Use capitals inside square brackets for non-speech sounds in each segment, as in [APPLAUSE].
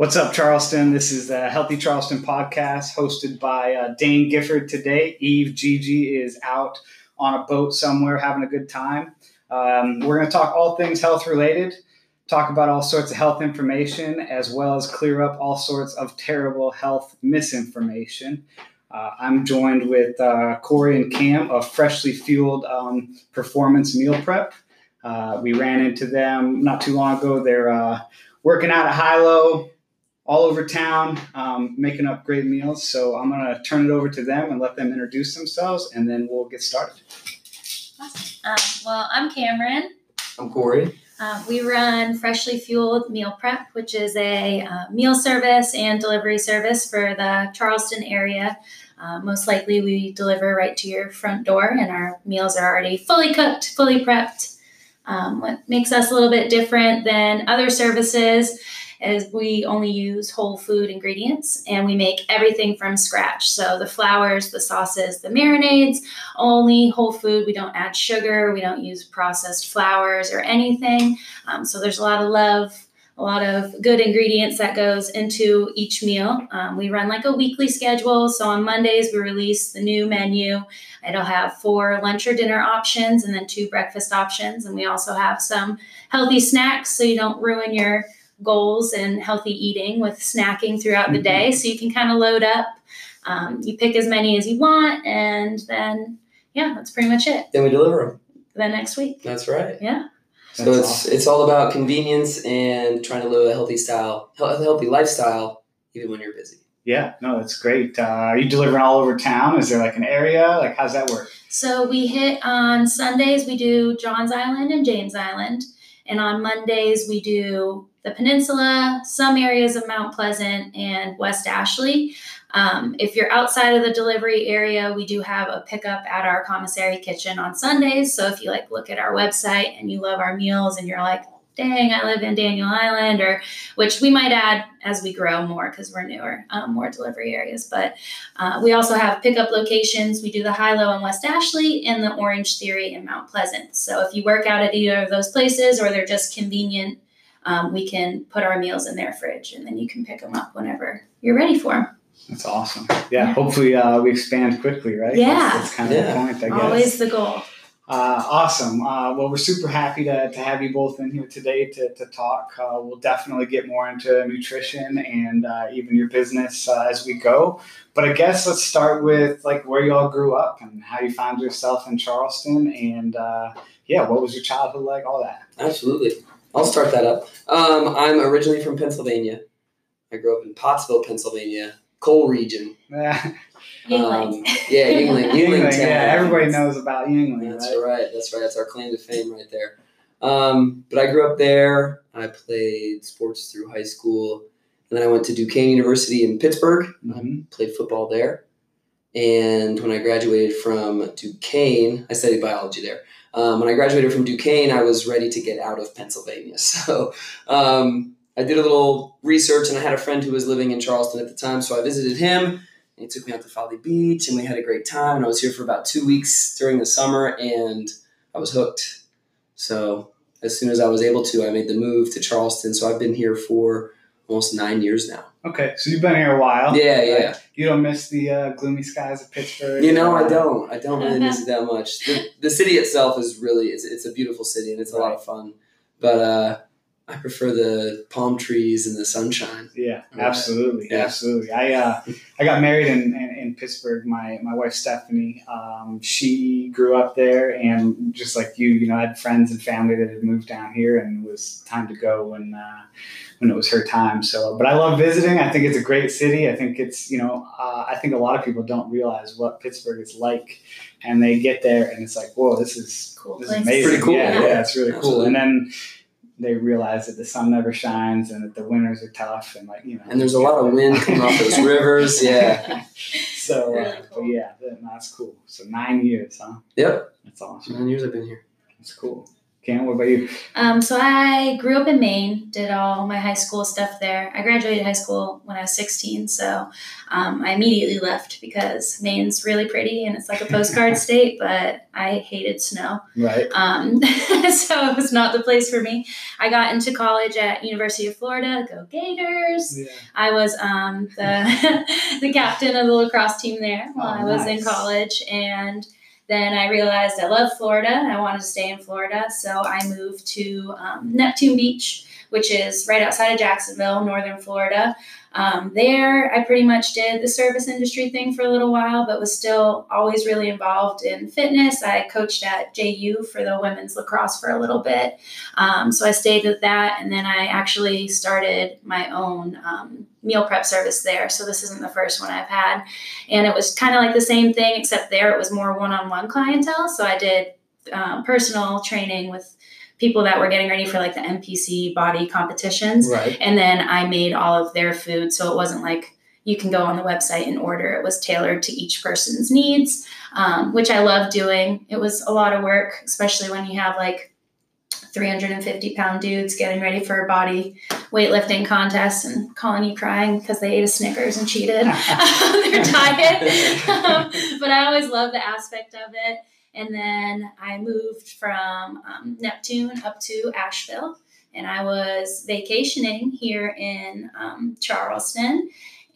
What's up, Charleston? This is the Healthy Charleston podcast hosted by uh, Dane Gifford today. Eve Gigi is out on a boat somewhere having a good time. Um, we're going to talk all things health related, talk about all sorts of health information, as well as clear up all sorts of terrible health misinformation. Uh, I'm joined with uh, Corey and Cam of Freshly Fueled um, Performance Meal Prep. Uh, we ran into them not too long ago. They're uh, working out at HYLO all over town, um, making up great meals. So I'm going to turn it over to them and let them introduce themselves, and then we'll get started. Awesome. Um, well, I'm Cameron. I'm Corey. Uh, we run Freshly Fueled Meal Prep, which is a uh, meal service and delivery service for the Charleston area. Uh, most likely, we deliver right to your front door, and our meals are already fully cooked, fully prepped. Um, what makes us a little bit different than other services is we only use whole food ingredients and we make everything from scratch. So the flours, the sauces, the marinades, only whole food. We don't add sugar, we don't use processed flours or anything. Um, so there's a lot of love a lot of good ingredients that goes into each meal. Um, we run like a weekly schedule. So on Mondays, we release the new menu. It'll have four lunch or dinner options and then two breakfast options. And we also have some healthy snacks so you don't ruin your goals and healthy eating with snacking throughout the day. Mm-hmm. So you can kind of load up. Um, you pick as many as you want, and then yeah, that's pretty much it. Then we deliver them the next week. That's right. Yeah. So it's awesome. it's all about convenience and trying to live a healthy style, a healthy lifestyle, even when you're busy. Yeah, no, that's great. Uh, are you delivering all over town? Is there like an area? Like, how's that work? So we hit on Sundays. We do Johns Island and James Island, and on Mondays we do the peninsula, some areas of Mount Pleasant, and West Ashley. Um, if you're outside of the delivery area, we do have a pickup at our commissary kitchen on Sundays. So if you like look at our website and you love our meals and you're like, dang, I live in Daniel Island, or which we might add as we grow more because we're newer, um, more delivery areas. But uh, we also have pickup locations. We do the HYLO in West Ashley and the Orangetheory in Mount Pleasant. So if you work out at either of those places or they're just convenient um, we can put our meals in their fridge and then you can pick them up whenever you're ready for them. That's awesome. Yeah, yeah. hopefully uh, we expand quickly, right? Yeah. That's, that's kind of yeah. the point, I guess. Always the goal. Uh, awesome. Uh, well, we're super happy to, to have you both in here today to, to talk. Uh, we'll definitely get more into nutrition and uh, even your business uh, as we go. But I guess let's start with like where you all grew up and how you found yourself in Charleston and uh, yeah, what was your childhood like? All that. Absolutely. I'll start that up. Um, I'm originally from Pennsylvania. I grew up in Pottsville, Pennsylvania, coal region. [LAUGHS] Yeah. Um, yeah, Yuengling. [LAUGHS] Yuengling, yeah, everybody knows about Yuengling. That's right? right. That's right. That's our claim to fame right there. Um, but I grew up there. I played sports through high school, and then I went to Duquesne University in Pittsburgh. Mm-hmm. played football there. And when I graduated from Duquesne, I studied biology there. Um, when I graduated from Duquesne, I was ready to get out of Pennsylvania. [LAUGHS] So um, I did a little research, and I had a friend who was living in Charleston at the time. So I visited him, and he took me out to Folly Beach, and we had a great time. And I was here for about two weeks during the summer, and I was hooked. So as soon as I was able to, I made the move to Charleston. So I've been here for almost nine years now. Okay, so you've been here a while. Yeah, yeah. You don't miss the uh, gloomy skies of Pittsburgh. You know, I don't. I don't really miss it that much. The, the city itself is really it's, it's a beautiful city and it's a lot of fun, but uh, I prefer the palm trees and the sunshine. Yeah, absolutely, yeah. absolutely. I uh, I got married in, in, in, Pittsburgh. My my wife Stephanie, um, she grew up there, and just like you, you know, I had friends and family that had moved down here, and it was time to go when uh, when it was her time. So, but I love visiting. I think it's a great city. I think it's you know, uh, I think a lot of people don't realize what Pittsburgh is like, and they get there and it's like, whoa, this is cool. This is amazing. Pretty cool. Yeah, yeah, it's really Absolutely. cool. And then they realize that the sun never shines and that the winters are tough and like you know. And there's a lot of wind coming off those rivers yeah. [LAUGHS] So uh, but yeah that's cool. So nine years huh? Yep. That's awesome. Nine years i've been here. That's cool Cam, what about you? Um, so I grew up in Maine, did all my high school stuff there. I graduated high school when I was 16, so um, I immediately left because Maine's really pretty and it's like a postcard [LAUGHS] state, but I hated snow. Right. Um, [LAUGHS] so it was not the place for me. I got into college at University of Florida. Go Gators! Yeah. I was um, the [LAUGHS] the captain of the lacrosse team there while Oh, I was nice. in college, and then I realized I love Florida I wanted to stay in Florida, so I moved to um, Neptune Beach, which is right outside of Jacksonville, northern Florida. Um, there, I pretty much did the service industry thing for a little while, but was still always really involved in fitness. I coached at JU for the women's lacrosse for a little bit. Um, so I stayed with that, and then I actually started my own um, meal prep service there. So this isn't the first one I've had, and it was kind of like the same thing, except there it was more one-on-one clientele. So I did um, personal training with people that were getting ready for like the NPC body competitions, Right. and then I made all of their food. So it wasn't like you can go on the website and order. It was tailored to each person's needs, um, which I love doing. It was a lot of work, especially when you have like 350 pound dudes getting ready for a body weightlifting contest and calling you crying because they ate a Snickers and cheated on their diet. Um, but I always love the aspect of it. And then I moved from um, Neptune up to Asheville, and I was vacationing here in um, Charleston.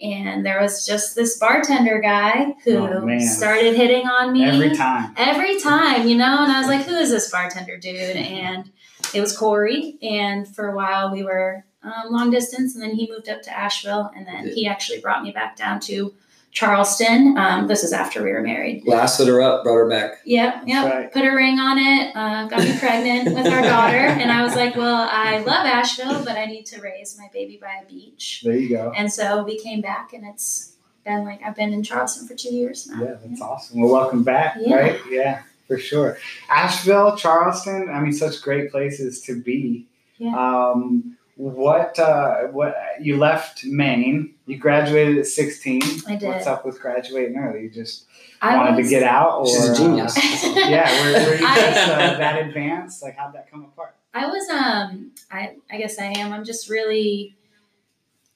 And there was just this bartender guy who Oh, started hitting on me Every time. every time, you know, and I was like, who is this bartender dude? And it was Corey. And for a while we were um, long distance, and then he moved up to Asheville, and then he actually brought me back down to Charleston. Um, this is after we were married. Lasted her up, brought her back. Yep, yep. right. Put a ring on it, uh, got me pregnant with our daughter. And I was like, well, I love Asheville, but I need to raise my baby by a beach. There you go. And so we came back, and it's been like I've been in Charleston for two years now. Yeah, that's awesome. Well, welcome back, Yeah. right? Yeah, for sure. Asheville, Charleston, I mean, such great places to be. Yeah. Um, what, uh, what, you left Maine, you graduated at 16. I did. What's up with graduating early? You just I wanted was- to get out? Or, She's a genius. uh, [LAUGHS] yeah, were, were you [LAUGHS] just uh, that advanced? Like, how'd that come apart? I was um I I guess I am. I'm just really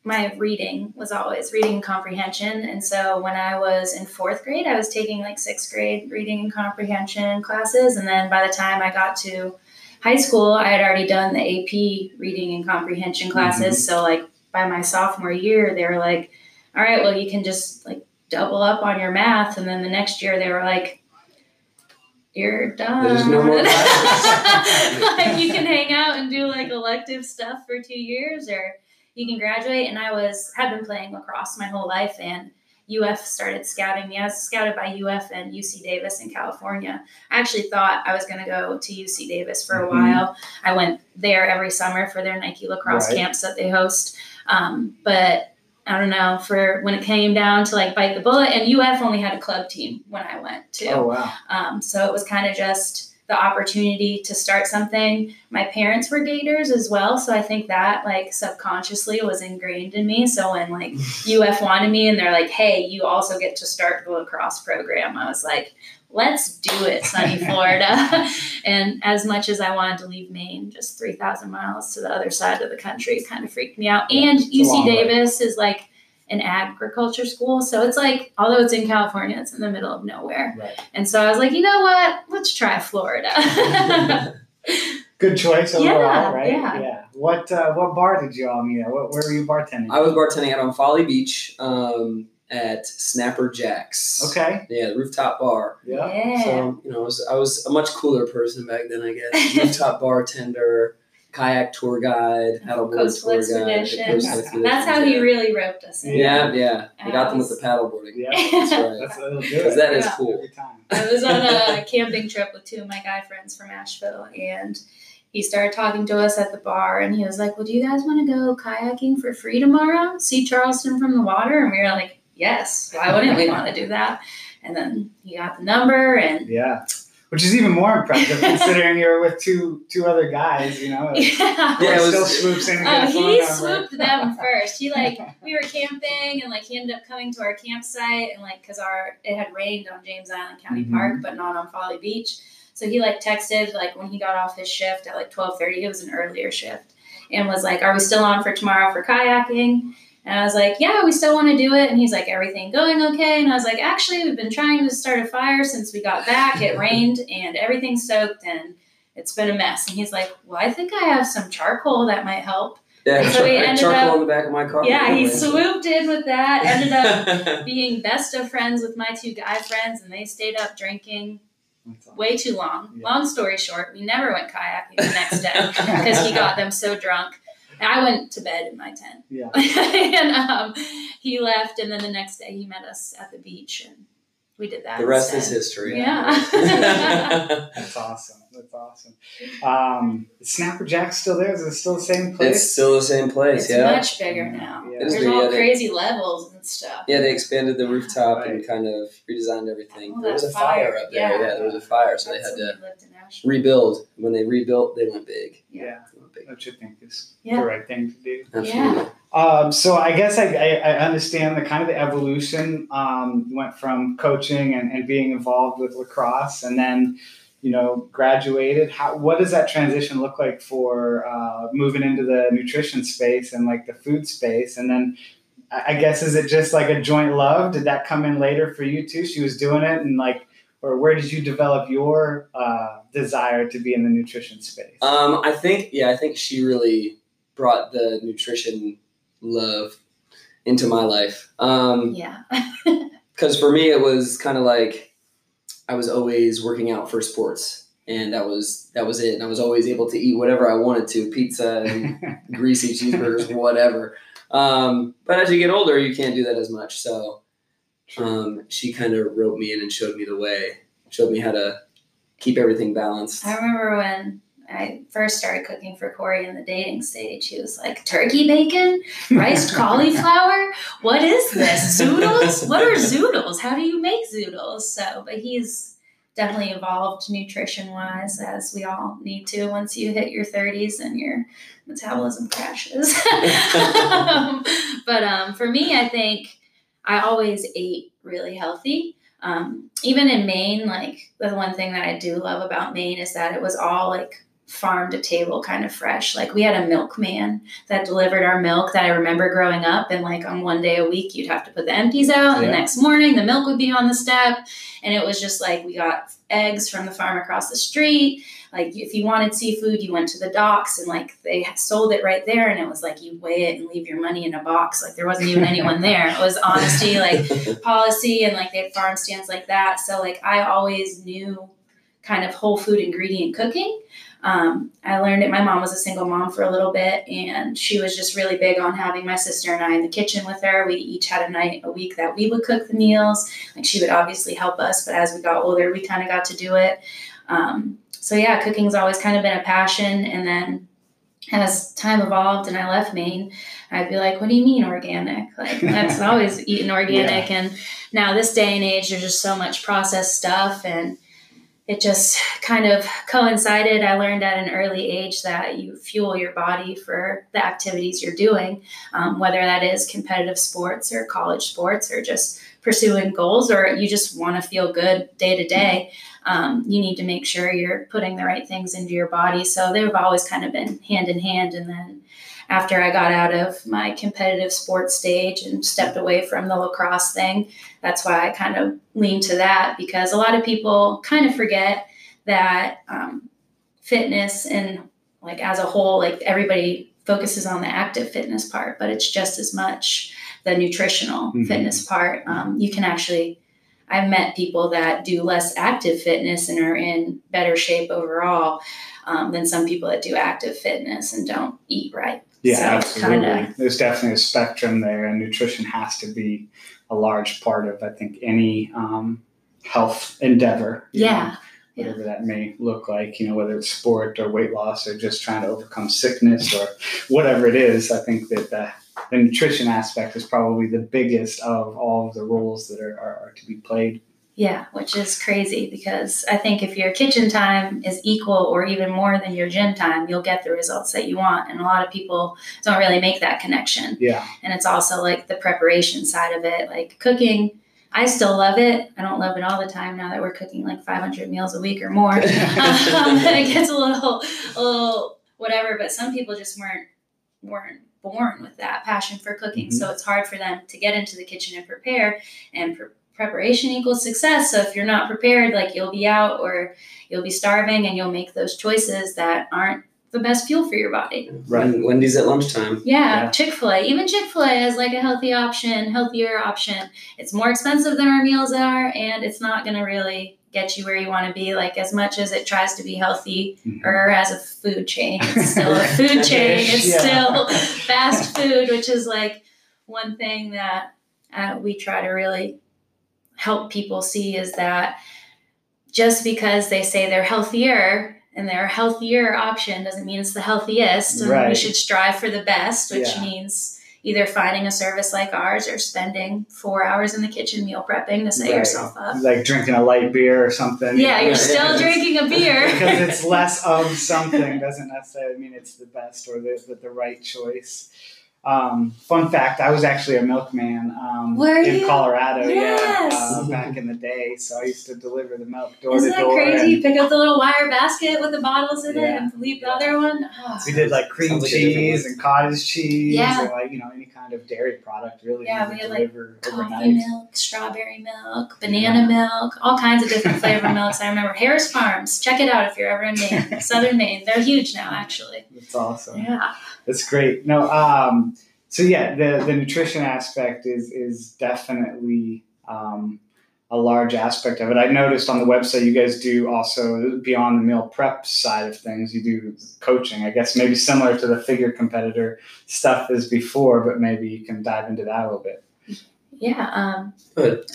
my reading was always reading comprehension. And so when I was in fourth grade, I was taking like sixth grade reading and comprehension classes. And then by the time I got to high school, I had already done the AP reading and comprehension classes. Mm-hmm. So like by my sophomore year, they were like, all right, well, you can just like double up on your math. And then the next year, they were like, you're done. There's no more [LAUGHS] like you can hang out and do like elective stuff for two years, or you can graduate. And I was had been playing lacrosse my whole life, and UF started scouting me. I was scouted by UF and UC Davis in California. I actually thought I was going to go to UC Davis for a Mhm. while. I went there every summer for their Nike lacrosse Right. camps that they host. Um, but I don't know for when it came down to like bite the bullet, and UF only had a club team when I went too. Oh, wow. Um, so it was kind of just the opportunity to start something. My parents were Gators as well, so I think that like subconsciously was ingrained in me. So when like [LAUGHS] UF wanted me and they're like, "Hey, you also get to start the lacrosse program," I was like, "Let's do it, sunny [LAUGHS] Florida." [LAUGHS] and as much as I wanted to leave Maine, just three thousand miles to the other side of the country kind of freaked me out. And It's a long UC way. Davis is like an agriculture school, so it's like although it's in California, it's in the middle of nowhere. Right. And so I was like, you know what? Let's try Florida. [LAUGHS] Good choice Yeah, overall, right? yeah. What uh, what bar did you all meet at? What, where were you bartending? I was bartending out on Folly Beach um, at Snapper Jacks. okay. Yeah, the rooftop bar. Yeah. yeah. So you know, I was, I was a much cooler person back then. I guess [LAUGHS] rooftop bartender, kayak tour guide, paddleboard Coastal tour guide, Expedition. coastal expeditions, That's how he really roped us in. Yeah, yeah. I And got them with was- the paddleboarding. Yeah. [LAUGHS] That's right. That's that'll do Because it. that is Yeah. cool. I was on a camping trip with two of my guy friends from Asheville, and he started talking to us at the bar, and he was like, "Well, do you guys want to go kayaking for free tomorrow? See Charleston from the water?" And we were like, "Yes. Why wouldn't we want to do that?" And then he got the number, and Yeah. Which is even more impressive [LAUGHS] considering you were with two two other guys, you know. yeah. Yeah, it was- still swoops in and Oh, gets a phone he swooped them first. He like [LAUGHS] we were camping and like he ended up coming to our campsite and like because our it had rained on James Island County Mhm. Park but not on Folly Beach. So he like texted like when he got off his shift at like twelve thirty. It was an earlier shift, and was like, "Are we still on for tomorrow for kayaking?" And I was like, "Yeah, we still want to do it." And he's like, "Everything going okay?" And I was like, "Actually, we've been trying to start a fire since we got back. It [LAUGHS] rained and everything soaked and it's been a mess." And he's like, "Well, I think I have some charcoal that might help." Yeah, So we ended charcoal up- on the back of my car. Yeah, he swooped in with that. Ended up [LAUGHS] being best of friends with my two guy friends, and they stayed up drinking way too long. Yeah. Long story short, we never went kayaking the next day [LAUGHS] because he got them so drunk. I went to bed in my tent, Yeah. [LAUGHS] and um, he left. And then the next day, he met us at the beach, and we did that. the rest instead. is history. Yeah. [LAUGHS] That's [LAUGHS] awesome. That's awesome. Um, is Snapper Jack's still there? Is it still the same place? it's still the same place. it's yeah. much bigger now. Yeah. There's big, all yeah, they- crazy levels and stuff. Yeah, they expanded the rooftop Right. and kind of redesigned everything. Oh, there was a fire, fire, up there. yeah. Yeah. there was a fire, so they had to lived in rebuild. When they rebuilt, they went big. yeah. They went big. Don't you think is Yeah. the right thing to do? Absolutely. Um, so I guess I, I, understand the kind of the evolution. Um, went from coaching and, and being involved with lacrosse, and then you know graduated. How what does that transition look like for uh, moving into the nutrition space and like the food space? And then I guess is it just like a joint love? Did that come in later for you too? She was doing it, and like, or where did you develop your uh, desire to be in the nutrition space? Um, I think yeah, I think she really brought the nutrition love into my life. Um, Yeah. [LAUGHS] because for me it was kind of like I was always working out for sports, and that was that was it. And I was always able to eat whatever I wanted to, pizza and [LAUGHS] greasy cheeseburgers, whatever. Um, but as you get older, you can't do that as much. So um, she kind of wrote me in and showed me the way, showed me how to keep everything balanced. I remember when I first started cooking for Corey in the dating stage, he was like, Turkey bacon? Riced [LAUGHS] cauliflower? What is this? [LAUGHS] Zoodles? What are zoodles? How do you make zoodles? So, but he's definitely evolved nutrition wise, as we all need to once you hit your 30s and your metabolism crashes. Um, [LAUGHS] but um, for me, I think I always ate really healthy. Um, even in Maine, like the one thing that I do love about Maine is that it was all like farm to table kind of fresh. Like we had a milkman that delivered our milk that I remember growing up and like on one day a week you'd have to put the empties out and Yeah. the next morning the milk would be on the step and it was just like we got eggs from the farm across the street. Like if you wanted seafood, you went to the docks and like they sold it right there and it was like you weigh it and leave your money in a box. Like there wasn't even anyone there. It was honesty, like [LAUGHS] policy and like they had farm stands like that. So like I always knew kind of whole food ingredient cooking. Um, I learned it. My mom was a single mom for a little bit, and she was just really big on having my sister and I in the kitchen with her. We each had a night a week that we would cook the meals. Like she would obviously help us, but as we got older, we kind of got to do it. Um, so yeah, cooking's always kind of been a passion. And then as time evolved and I left Maine, I'd be like, "What do you mean organic? Like that's [LAUGHS] always eating organic." And now this day and age, there's just so much processed stuff and it just kind of coincided. I learned at an early age that you fuel your body for the activities you're doing, um, whether that is competitive sports or college sports or just pursuing goals or you just want to feel good day to day. Um, you need to make sure you're putting the right things into your body. So they've always kind of been hand in hand. And then after I got out of my competitive sports stage and stepped away from the lacrosse thing, that's why I kind of lean to that because a lot of people kind of forget that um, fitness and like as a whole, like everybody focuses on the active fitness part, but it's just as much the nutritional Mhm. fitness part. Um, you can actually, I've met people that do less active fitness and are in better shape overall um, than some people that do active fitness and don't eat right. Yeah, So, absolutely. kinda- There's definitely a spectrum there, and nutrition has to be a large part of, I think, any um, health endeavor. know, Yeah. Yeah. whatever that may look like, you know, whether it's sport or weight loss or just trying to overcome sickness or whatever it is. I think that the, the nutrition aspect is probably the biggest of all of the roles that are, are, are to be played. Yeah, which is crazy because I think if your kitchen time is equal or even more than your gym time, you'll get the results that you want. And a lot of people don't really make that connection. Yeah. And it's also like the preparation side of it, like cooking. I still love it. I don't love it all the time now that we're cooking like 500 meals a week or more. [LAUGHS] um, [LAUGHS] it gets a little, a little whatever. But some people just weren't weren't born with that passion for cooking, mm-hmm. so it's hard for them to get into the kitchen and prepare. And pre- preparation equals success. So if you're not prepared, like you'll be out or you'll be starving, and you'll make those choices that aren't the best fuel for your body. Right. Wendy's at lunchtime. Yeah, yeah. Chick fil A. Even Chick fil A is like a healthy option, healthier option. It's more expensive than our meals are, and it's not going to really get you where you want to be. Like, as much as it tries to be healthy mm-hmm. or as a food chain, [LAUGHS] it's still a food chain. It's yeah. still fast food, which is like one thing that uh, we try to really help people see is that just because they say they're healthier and they're a healthier option doesn't mean it's the healthiest. Right. We should strive for the best, which yeah. means either finding a service like ours or spending four hours in the kitchen meal prepping to set right. yourself up. Like drinking a light beer or something. Yeah, you're still drinking a beer. [LAUGHS] because it's less of something doesn't necessarily mean it's the best or the, the, the right choice. Um, fun fact: I was actually a milkman um, in you? Colorado. Yes. Yeah, uh, back in the day. So I used to deliver the milk door Isn't to door. Isn't that crazy? And, Pick up the little wire basket with the bottles in yeah. it and leave the other one. Oh, we did like cream cheese and cottage cheese, yeah. or like you know any kind of dairy product. Really, yeah. We had like coffee milk, strawberry milk, banana yeah. milk, all kinds of different flavor milks. I remember Harris Farms. Check it out if you're ever in Maine, [LAUGHS] Southern Maine. They're huge now, actually. That's awesome. Yeah. That's great. No, um, so yeah, the the nutrition aspect is is definitely um, a large aspect of it. I noticed on the website you guys do also beyond the meal prep side of things. You do coaching. I guess maybe similar to the figure competitor stuff as before, but maybe you can dive into that a little bit. Yeah, um,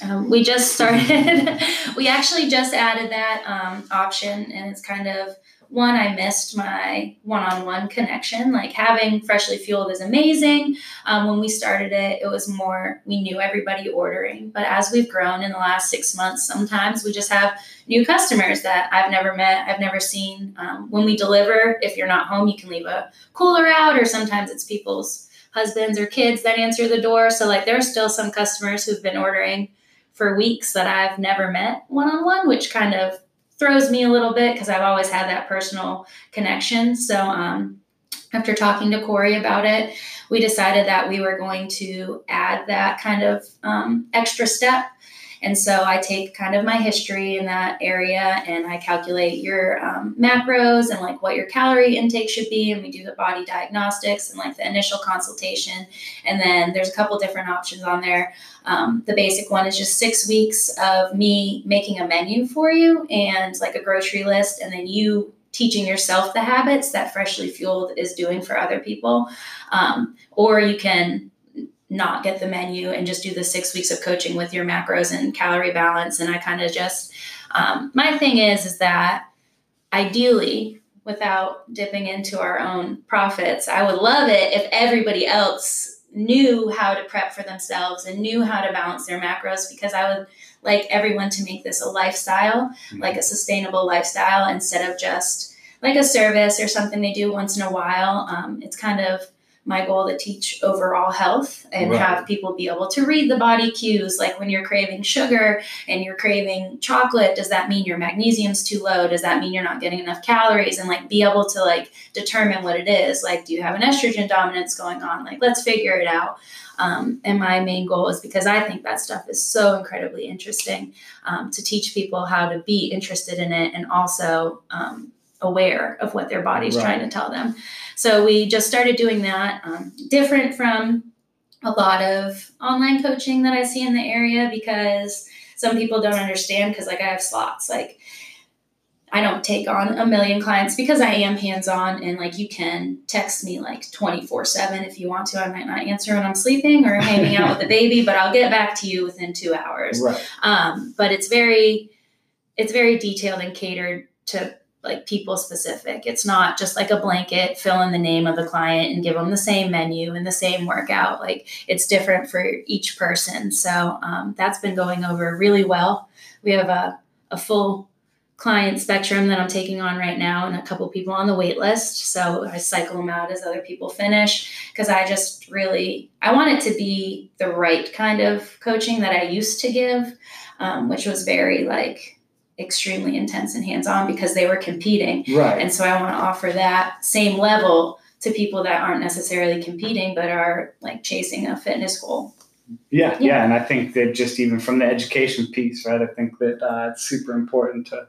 um, we just started. [LAUGHS] we actually just added that um, option, and it's kind of one, I missed my one on one connection. Like having Freshly Fueled is amazing. Um, when we started it, it was more, we knew everybody ordering. But as we've grown in the last six months, sometimes we just have new customers that I've never met, I've never seen. Um, when we deliver, if you're not home, you can leave a cooler out, or sometimes it's people's husbands or kids that answer the door. So, like, there are still some customers who've been ordering for weeks that I've never met one on one, which kind of throws me a little bit because I've always had that personal connection. So, um, after talking to Corey about it, we decided that we were going to add that kind of um, extra step. And so I take kind of my history in that area and I calculate your um, macros and like what your calorie intake should be. And we do the body diagnostics and like the initial consultation. And then there's a couple different options on there. Um, the basic one is just six weeks of me making a menu for you and like a grocery list, and then you teaching yourself the habits that freshly fueled is doing for other people. Um, or you can not get the menu and just do the six weeks of coaching with your macros and calorie balance. And I kind of just, um, my thing is, is that ideally, without dipping into our own profits, I would love it if everybody else knew how to prep for themselves and knew how to balance their macros because I would like everyone to make this a lifestyle, mm-hmm. like a sustainable lifestyle instead of just like a service or something they do once in a while. Um, it's kind of my goal to teach overall health and right. have people be able to read the body cues. Like when you're craving sugar and you're craving chocolate does that mean your magnesium's too low? Does that mean you're not getting enough calories? And like be able to like determine what it is. Like do you have an estrogen dominance going on? Like let's figure it out. Um, and my main goal is because I think that stuff is so incredibly interesting um, to teach people how to be interested in it and also um, aware of what their body's right. trying to tell them. So we just started doing that, um, different from a lot of online coaching that I see in the area because some people don't understand because like I have slots like I don't take on a million clients because I am hands on and like you can text me like 24 7 if you want to. I might not answer when I'm sleeping or hanging out with the baby, but I'll get back to you within two hours. Right. Um, but it's very, it's very detailed and catered to like people specific. It's not just like a blanket, fill in the name of the client and give them the same menu and the same workout. Like it's different for each person. So um, that's been going over really well. We have a, a full client spectrum that I'm taking on right now, and a couple people on the wait list. So I cycle them out as other people finish because I just really I want it to be the right kind of coaching that I used to give, um, which was very like extremely intense and hands on because they were competing. Right. And so I want to offer that same level to people that aren't necessarily competing but are like chasing a fitness goal. Yeah, yeah, yeah, and I think that just even from the education piece, right? I think that uh, it's super important to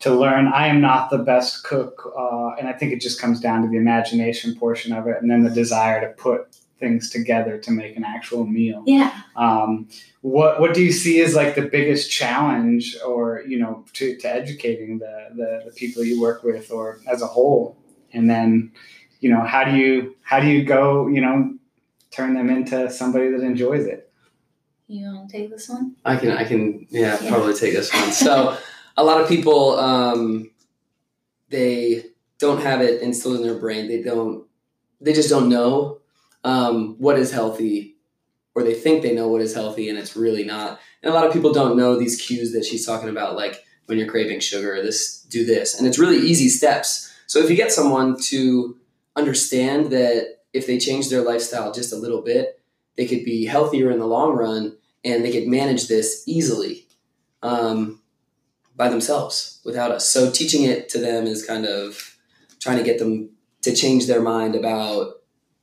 to learn. I am not the best cook, uh, and I think it just comes down to the imagination portion of it, and then the desire to put things together to make an actual meal. Yeah. Um, what What do you see as like the biggest challenge, or you know, to, to educating the, the the people you work with, or as a whole, and then you know, how do you how do you go, you know, turn them into somebody that enjoys it? You want to take this one? I can, I can, yeah, yeah. probably take this one. So, a lot of people, um, they don't have it instilled in their brain. They don't, they just don't know um, what is healthy, or they think they know what is healthy, and it's really not. And a lot of people don't know these cues that she's talking about, like when you're craving sugar, this, do this, and it's really easy steps. So if you get someone to understand that if they change their lifestyle just a little bit, they could be healthier in the long run and they could manage this easily um, by themselves without us. So teaching it to them is kind of trying to get them to change their mind about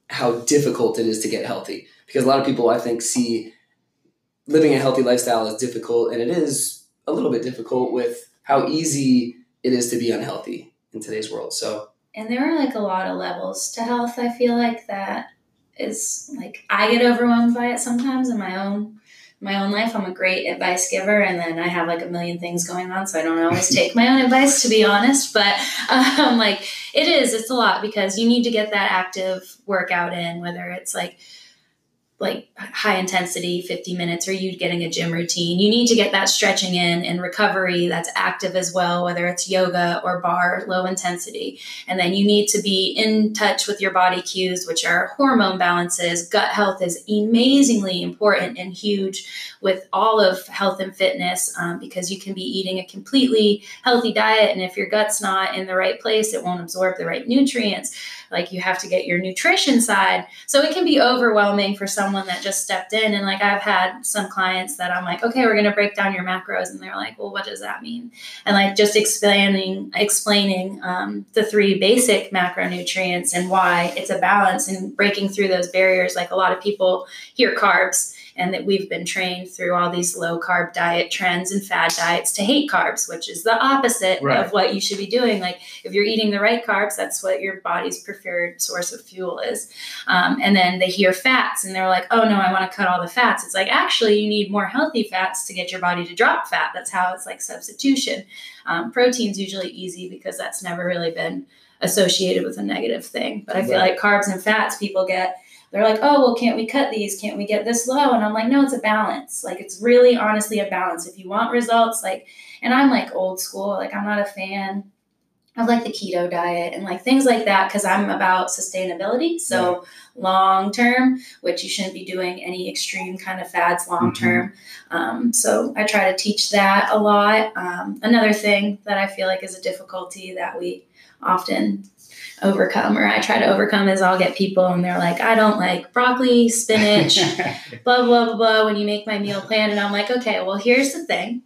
how difficult it is to get healthy. Because a lot of people, I think, see living a healthy lifestyle as difficult, and it is a little bit difficult with how easy it is to be unhealthy in today's world. So and there are like a lot of levels to health i feel like that is like i get overwhelmed by it sometimes in my own my own life. I'm a great advice giver and then i have like a million things going on so i don't always take my own advice to be honest. But [LAUGHS] um, like it is it's a lot because you need to get that active workout in whether it's like like high intensity 50 minutes or you getting a gym routine. You need to get that stretching in and recovery that's active as well whether it's yoga or barre low intensity. And then you need to be in touch with your body cues which are hormone balances. Gut health is amazingly important and huge with all of health and fitness um, because you can be eating a completely healthy diet and if your gut's not in the right place it won't absorb the right nutrients like you have to get your nutrition side. So it can be overwhelming for someone that just stepped in. And like i've had some clients that i'm like okay we're to break down your macros. And they're like well what does that mean? And like just explaining explaining um, the three basic macronutrients and why it's a balance and breaking through those barriers. Like a lot of people hear carbs and that we've been trained through all these low carb diet trends and fad diets to hate carbs, which is the opposite right. of what you should be doing. Like if you're eating the right carbs, that's what your body's preferred source of fuel is. Um, and then they hear fats and they're like, oh no, I want to cut all the fats. It's like actually you need more healthy fats to get your body to drop fat. That's how it's like substitution. Um, protein's usually easy because that's never really been associated with a negative thing. But I feel right. like carbs and fats, people get they're like, oh, well, can't we cut these? Can't we get this low? And I'm like, no, it's a balance. Like, it's really honestly a balance. If you want results, like, and I'm like old school, like, I'm not a fan of like the keto diet and like things like that because I'm about sustainability. So, yeah. long term, which you shouldn't be doing any extreme kind of fads long term. Mm-hmm. Um, so, I try to teach that a lot. Um, another thing that I feel like is a difficulty that we often overcome or I try to overcome is I'll get people and they're like, I don't like broccoli, spinach, [LAUGHS] blah, blah, blah, blah, when you make my meal plan. And I'm like, okay, well, here's the thing.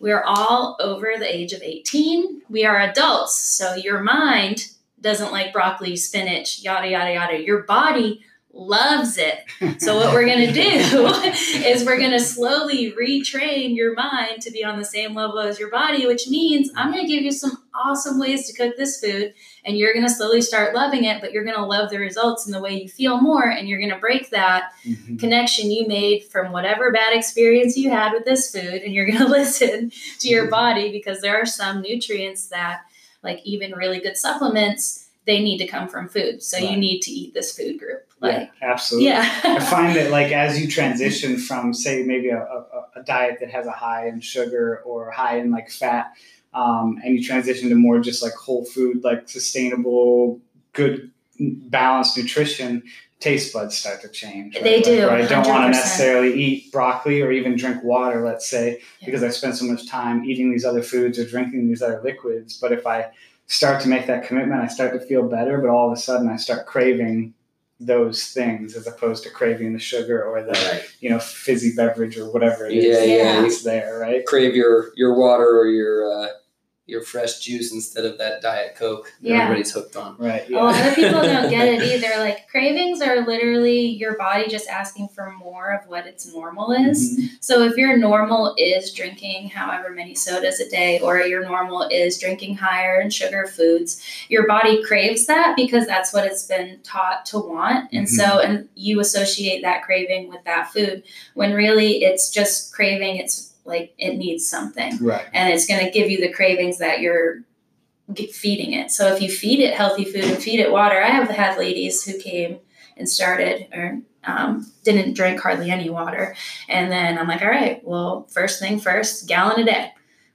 We're all over the age of 18. We are adults. So your mind doesn't like broccoli, spinach, yada, yada, yada. Your body loves it. So what we're going to do [LAUGHS] is we're going to slowly retrain your mind to be on the same level as your body, which means I'm going to give you some awesome ways to cook this food and you're going to slowly start loving it, but you're going to love the results and the way you feel more and you're going to break that mm-hmm. connection you made from whatever bad experience you had with this food and you're going [LAUGHS] to listen to your mm-hmm. body because there are some nutrients that like even really good supplements they need to come from food. So right. you need to eat this food group. Like, yeah, absolutely. Yeah. I find that like as you [LAUGHS] transition from say maybe a, a, a, diet that has a high in sugar or high in like fat, um, and you transition to more just like whole food, like sustainable, good, balanced nutrition, taste buds start to change. They Like, do, Right? I don't want to necessarily eat broccoli or even drink water, let's say, Yeah. because I spend so much time eating these other foods or drinking these other liquids. But if I start to make that commitment, I start to feel better. But all of a sudden, I start craving those things as opposed to craving the sugar or the Right. you know fizzy beverage or whatever it is Yeah, yeah. that's there, right? Crave your your water or your uh, your fresh juice instead of that diet coke that Yeah. everybody's hooked on. Right. A lot of people don't get it [LAUGHS] either. Like cravings are literally your body just asking for more of what its normal is. Mhm. So if your normal is drinking however many sodas a day, or your normal is drinking higher in sugar foods, your body craves that because that's what it's been taught to want. And so, and you associate that craving with that food when really it's just craving. It's like it needs something Right. and it's going to give you the cravings that you're feeding it. So if you feed it healthy food and feed it water, I have had ladies who came and started or um, didn't drink hardly any water, and then I'm like, all right, well, first thing first, gallon a day.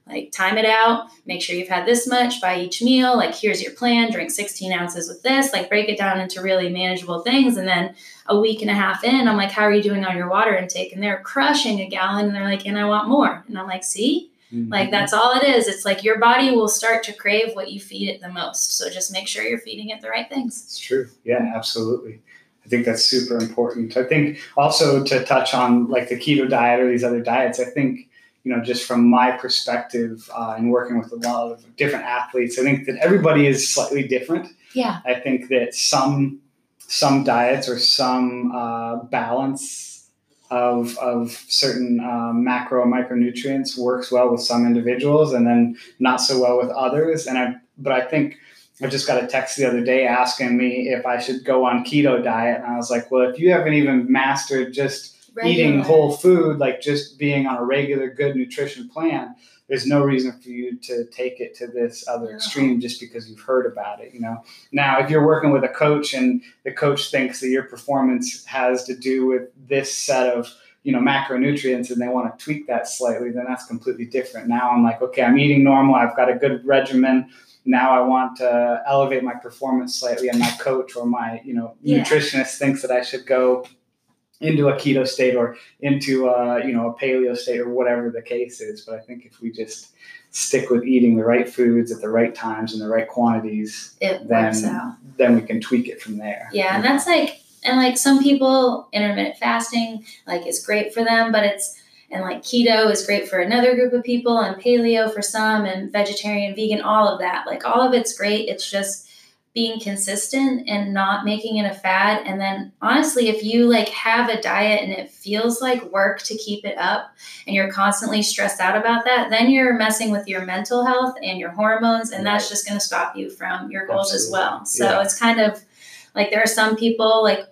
Like time it out, make sure you've had this much by each meal. Like here's your plan, drink 16 ounces with this. Like break it down into really manageable things, and then a week and a half in, I'm like, how are you doing on your water intake? And they're crushing a gallon, and they're like, and I want more, and I'm like, see, Mhm. like that's all it is. It's like your body will start to crave what you feed it the most. So just make sure you're feeding it the right things. It's true. Yeah, absolutely. I think that's super important. I think also to touch on like the keto diet or these other diets, I think, you know, just from my perspective uh, and working with a lot of different athletes, I think that everybody is slightly different. Yeah. I think that some some diets or some uh, balance of, of certain uh, macro and micronutrients works well with some individuals and then not so well with others. And I, but I think I just got a text the other day asking me if I should go on keto diet, and I was like, well, if you haven't even mastered just eating whole food, like just being on a regular good nutrition plan, there's no reason for you to take it to this other extreme just because you've heard about it, you know. Now, if you're working with a coach and the coach thinks that your performance has to do with this set of you know macronutrients and they want to tweak that slightly then that's completely different now i'm like okay i'm eating normal i've got a good regimen now i want to elevate my performance slightly and my coach or my you know Yeah. nutritionist thinks that i should go into a keto state or into a you know a paleo state or whatever the case is but i think if we just stick with eating the right foods at the right times and the right quantities It then works out. then we can tweak it from there Yeah, and that's like, and like some people, intermittent fasting like is great for them, but it's and like keto is great for another group of people, and paleo for some, and vegetarian, vegan, all of that. Like all of it's great. It's just being consistent and not making it a fad. And then honestly, if you like have a diet and it feels like work to keep it up, and you're constantly stressed out about that, then you're messing with your mental health and your hormones, and that's just going to stop you from your goals as well. So Yeah. it's kind of like there are some people like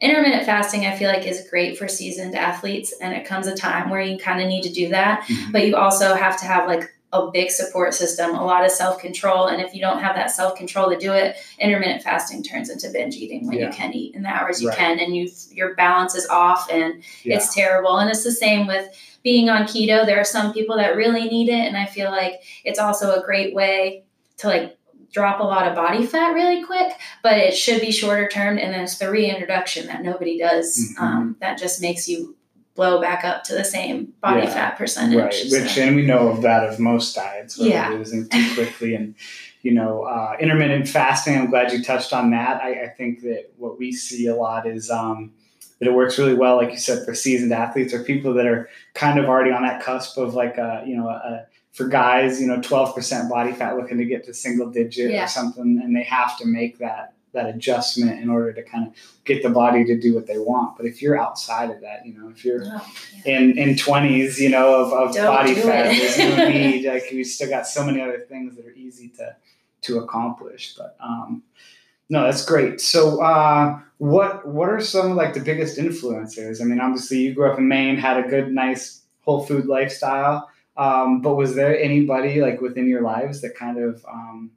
intermittent fasting i feel like is great for seasoned athletes and it comes a time where you kind of need to do that Mhm. but you also have to have like a big support system a lot of self-control and if you don't have that self-control to do it intermittent fasting turns into binge eating when Yeah. you can eat in the hours you Right. can and you your balance is off and Yeah. it's terrible and it's the same with being on keto there are some people that really need it and i feel like it's also a great way to like drop a lot of body fat really quick but it should be shorter term and then it's the reintroduction that nobody does Mhm. um, that just makes you blow back up to the same body Yeah. fat percentage Right, So- which and we know of that of most diets, where Yeah. we're losing too quickly, and you know, uh, intermittent fasting. I'm glad you touched on that. I, I think that what we see a lot is um, that it works really well, like you said, for seasoned athletes or people that are kind of already on that cusp of like a you know a for guys, you know, 12% body fat looking to get to single digit Yeah. or something, and they have to make that that adjustment in order to kind of get the body to do what they want. But if you're outside of that, you know, if you're Oh, yeah. in in twenties, you know, of, of Don't body fat. There's no [LAUGHS] need. Like we still got so many other things that are easy to to accomplish. But um, no, that's great. So uh, what what are some like the biggest influencers? I mean, obviously you grew up in Maine, had a good, nice whole food lifestyle. Um, but was there anybody like within your lives that kind of um,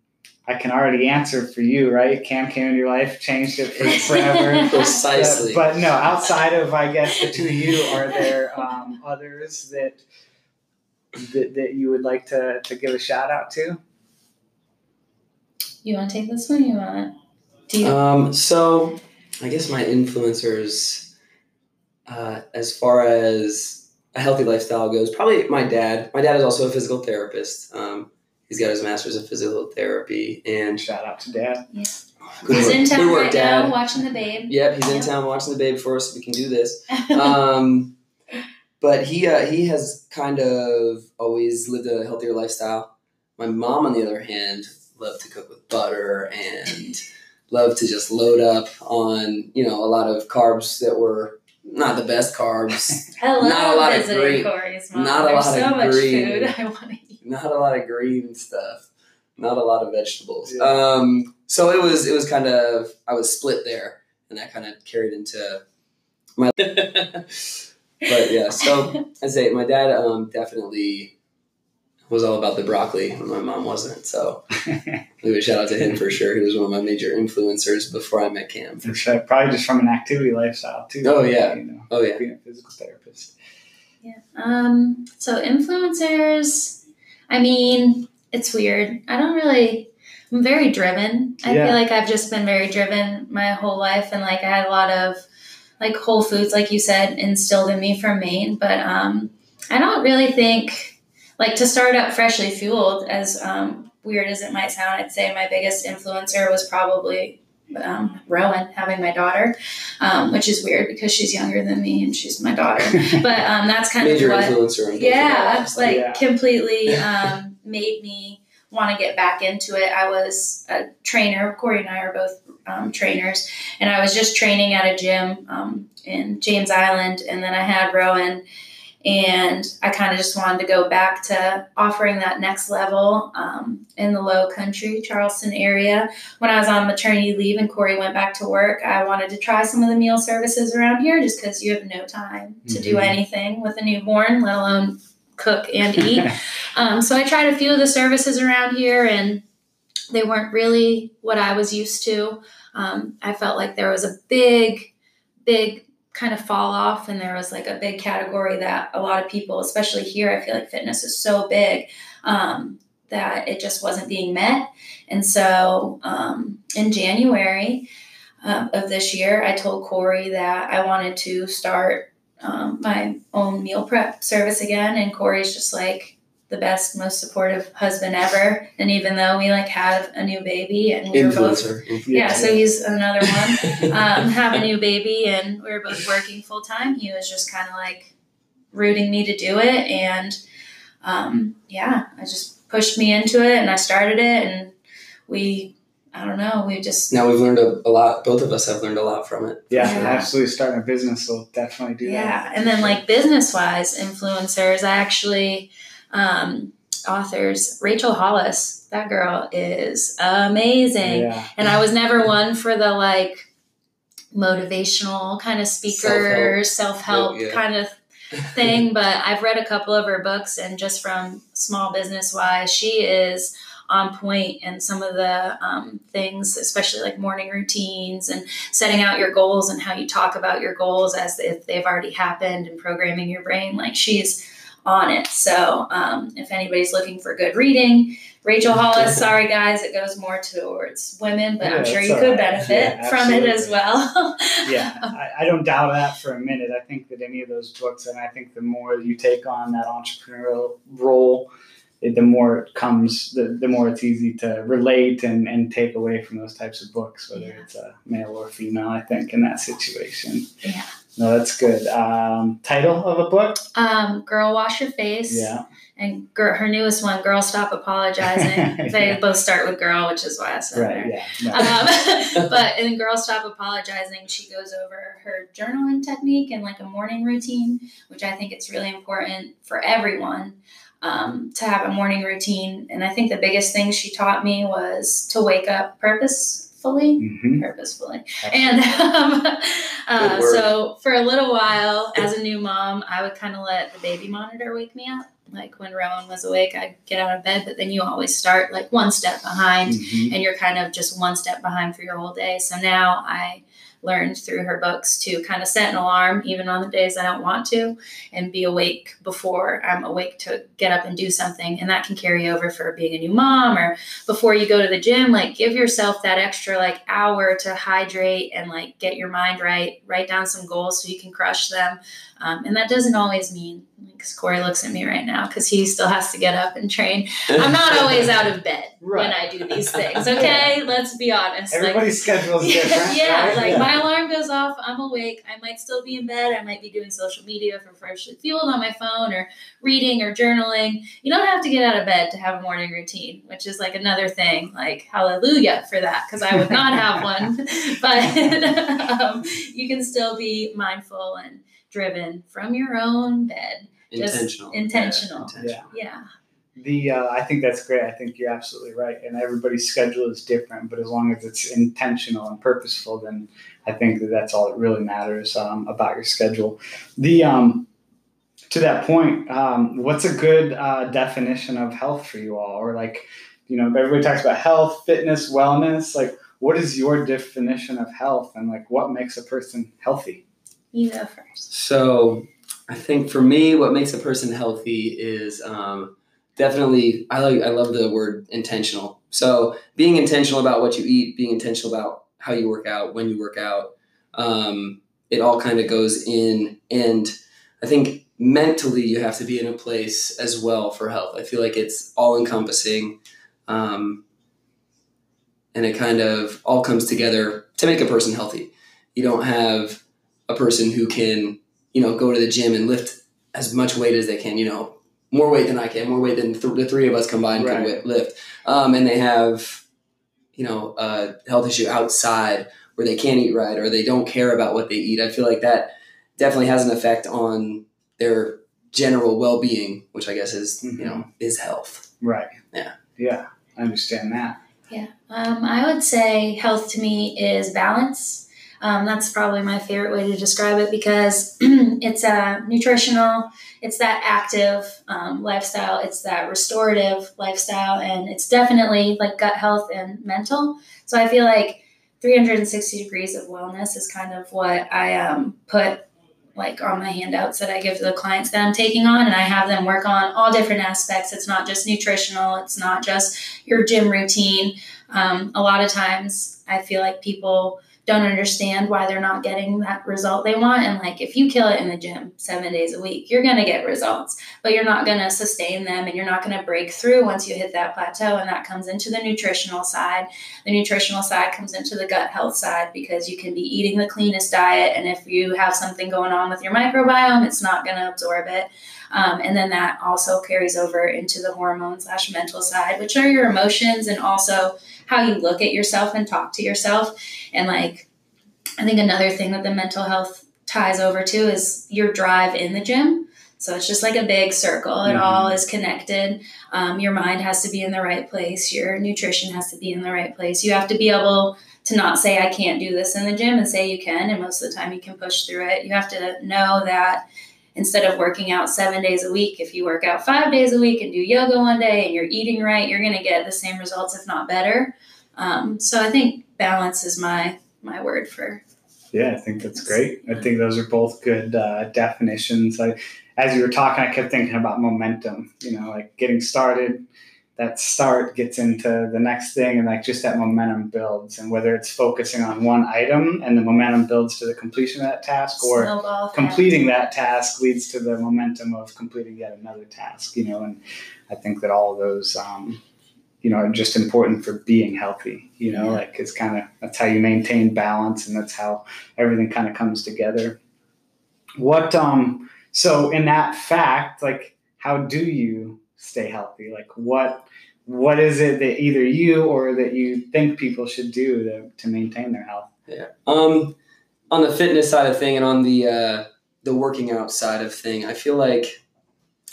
I can already answer for you, right? Cam came into your life, changed it for forever. [LAUGHS] Precisely. But, but no, outside of I guess the two of you, are there um, others that, that that you would like to to give a shout out to? you want to take this one you want do you Um, so I guess my influencers, uh, as far as a healthy lifestyle goes, probably my dad. My dad is also a physical therapist. Um, he's got his master's of physical therapy, and Shout out to dad. good He's work, in good town work, right Dad. now watching the babe. Yep, he's in Yep. town watching the babe for us, so we can do this. [LAUGHS] um, but he uh, he has kind of always lived a healthier lifestyle. My mom, on the other hand, loved to cook with butter and [LAUGHS] loved to just load up on you know a lot of carbs that were not the best carbs, [LAUGHS] I love Not a lot of visiting green- Corey's mom. not a There's lot so of much green. food I want to eat. Not a lot of green stuff, not a lot of vegetables. Yeah. Um, so it was it was kind of I was split there, and that kind of carried into my. [LAUGHS] but yeah, so I say my dad um, definitely was all about the broccoli, and my mom wasn't. So [LAUGHS] we a shout out to him for sure. He was one of my major influencers before I met Cam. For sure. Probably just from an activity lifestyle too. Oh, yeah. You know, Oh yeah, being a physical therapist. Yeah. Um. So influencers. I mean, it's weird. I don't really. I'm very driven. I Yeah. feel like I've just been very driven my whole life, and like I had a lot of like Whole Foods, like you said, instilled in me from Maine. But um, I don't really think like to start up freshly fueled. As um, weird as it might sound, I'd say my biggest influencer was probably um, Rowan, having my daughter, um, which is weird because she's younger than me and she's my daughter. [LAUGHS] But um, that's kind major of what influencer. in both of our yeah, lives. like Yeah. completely [LAUGHS] um, made me want to get back into it. I was a trainer. Corey and I are both um, trainers, and I was just training at a gym um, in James Island, and then I had Rowan. And I kind of just wanted to go back to offering that next level um, in the low country, Charleston area. When I was on maternity leave and Corey went back to work, I wanted to try some of the meal services around here just because you have no time to do Mhm. anything with a newborn, let alone cook and eat. [LAUGHS] um, so I tried a few of the services around here and they weren't really what I was used to. Um, I felt like there was a big, big kind of fall off, and there was like a big category that a lot of people, especially here, I feel like fitness is so big um, that it just wasn't being met. And so um, in January uh, of this year, I told Corey that I wanted to start um, my own meal prep service again, and Corey's just like the best, most supportive husband ever. And even though we like have a new baby and we were both influencer. yeah, so he's another one. Um, have a new baby, and we were both working full time. He was just kind of like rooting me to do it, and um, yeah, I just pushed me into it, and I started it, and we, I don't know, we just now we've learned a, a lot. Both of us have learned a lot from it. Yeah, Yeah. absolutely. Starting a business will definitely do yeah, that. and then like business wise, influencers. I actually um, authors Rachel Hollis. That girl is amazing. Yeah. And I was never one for the like motivational kind of speaker, self help Yeah. kind of thing, [LAUGHS] but I've read a couple of her books, and just from small business wise, she is on point in some of the um, things, especially like morning routines and setting out your goals and how you talk about your goals as if they've already happened and programming your brain. Like she's on it. So um, if anybody's looking for good reading, Rachel Hollis, sorry guys, it goes more towards women, but Yeah, I'm sure you could right. benefit Yeah, from it as well. [LAUGHS] yeah, I, I don't doubt that for a minute. I think that any of those books, and I think the more you take on that entrepreneurial role, the more it comes, the, the more it's easy to relate and, and take away from those types of books, whether Yeah. it's a male or female, I think, in that situation. Yeah. No, that's good. Um, title of a book? Um, Girl Wash Your Face. Yeah. And girl, her newest one, Girl Stop Apologizing. [LAUGHS] They Yeah. both start with girl, which is why I said Right. there. Yeah. No. Um, [LAUGHS] but in Girl Stop Apologizing, she goes over her journaling technique and like a morning routine, which I think it's really important for everyone um, to have a morning routine. And I think the biggest thing she taught me was to wake up purposefully Mhm. purposefully. And um, uh, so for a little while, as a new mom, I would kind of let the baby monitor wake me up. Like when Rowan was awake, I'd get out of bed, but then you always start like one step behind Mhm. and you're kind of just one step behind for your whole day. So now I learned through her books to kind of set an alarm even on the days I don't want to and be awake before I'm awake to get up and do something. And that can carry over for being a new mom or before you go to the gym. Like give yourself that extra like hour to hydrate and like get your mind right, write down some goals so you can crush them. Um, and that doesn't always mean, because Corey looks at me right now because he still has to get up and train. [LAUGHS] I'm not always out of bed right. when I do these [LAUGHS] things. Okay, let's be honest. Everybody's like, schedule is [LAUGHS] different. Yeah, right? like yeah. my alarm goes off. I'm awake. I might still be in bed. I might be doing social media for freshly fueled on my phone or reading or journaling. You don't have to get out of bed to have a morning routine, which is like another thing. Like hallelujah for that because I would not have one. But um, you can still be mindful and driven from your own bed. Intentional. intentional. Yeah. intentional. Yeah. The uh, I think that's great. I think you're absolutely right. And everybody's schedule is different, but as long as it's intentional and purposeful, then I think that that's all that really matters um, about your schedule. The um, to that point, um, what's a good uh, definition of health for you all? Or like, you know, everybody talks about health, fitness, wellness. Like, what is your definition of health, and like, what makes a person healthy? You go first. So, I think for me, what makes a person healthy is um, definitely. I like. I love the word intentional. So, being intentional about what you eat, being intentional about how you work out, when you work out, um, it all kind of goes in. And I think mentally, you have to be in a place as well for health. I feel like it's all encompassing. Um, and it kind of all comes together to make a person healthy. You don't have a person who can, you know, go to the gym and lift as much weight as they can, you know, more weight than I can, more weight than th- the three of us combined right. could lift. Um, and they have, you know, a health issue outside where they can't eat right or they don't care about what they eat. I feel like that definitely has an effect on their general well-being, which I guess is, mm-hmm. you know, is health. Right. Yeah. Yeah. I understand that. Yeah. Um, I would say health to me is balance um, that's probably my favorite way to describe it because [CLEARS THROAT] it's a nutritional, it's that active um, lifestyle, it's that restorative lifestyle, and it's definitely like gut health and mental. So I feel like 360 degrees of wellness is kind of what I um, put like on my handouts that I give to the clients that I'm taking on, and I have them work on all different aspects. It's not just nutritional, it's not just your gym routine. Um, a lot of times, I feel like people don't understand why they're not getting that result they want. And like, if you kill it in the gym seven days a week, you're going to get results, but you're not going to sustain them and you're not going to break through once you hit that plateau. And that comes into the nutritional side. The nutritional side comes into the gut health side because you can be eating the cleanest diet. And if you have something going on with your microbiome, it's not going to absorb it. Um, and then that also carries over into the hormone slash mental side, which are your emotions and also how you look at yourself and talk to yourself. And like, I think another thing that the mental health ties over to is your drive in the gym. So it's just like a big circle. It mm-hmm. all is connected. Um, your mind has to be in the right place. Your nutrition has to be in the right place. You have to be able to not say, I can't do this in the gym and say you can. And most of the time you can push through it. You have to know that instead of working out seven days a week, if you work out five days a week and do yoga one day and you're eating right, you're going to get the same results, if not better. Um, so I think balance is my my word for. Yeah, I think that's great. I think those are both good uh, definitions. I, as you were talking, I kept thinking about momentum. You know, like getting started that start gets into the next thing and like just that momentum builds. And whether it's focusing on one item and the momentum builds to the completion of that task or Snowball completing that task leads to the momentum of completing yet another task you know? And i think that all of those um, you know are just important for being healthy you know? Yeah. like it's kind of that's how you maintain balance and that's how everything kind of comes together. What um so in that fact like how do you stay healthy? Like what what is it that either you or that you think people should do to, to maintain their health? Yeah. Um, on the fitness side of thing and on the uh, the working out side of thing, I feel like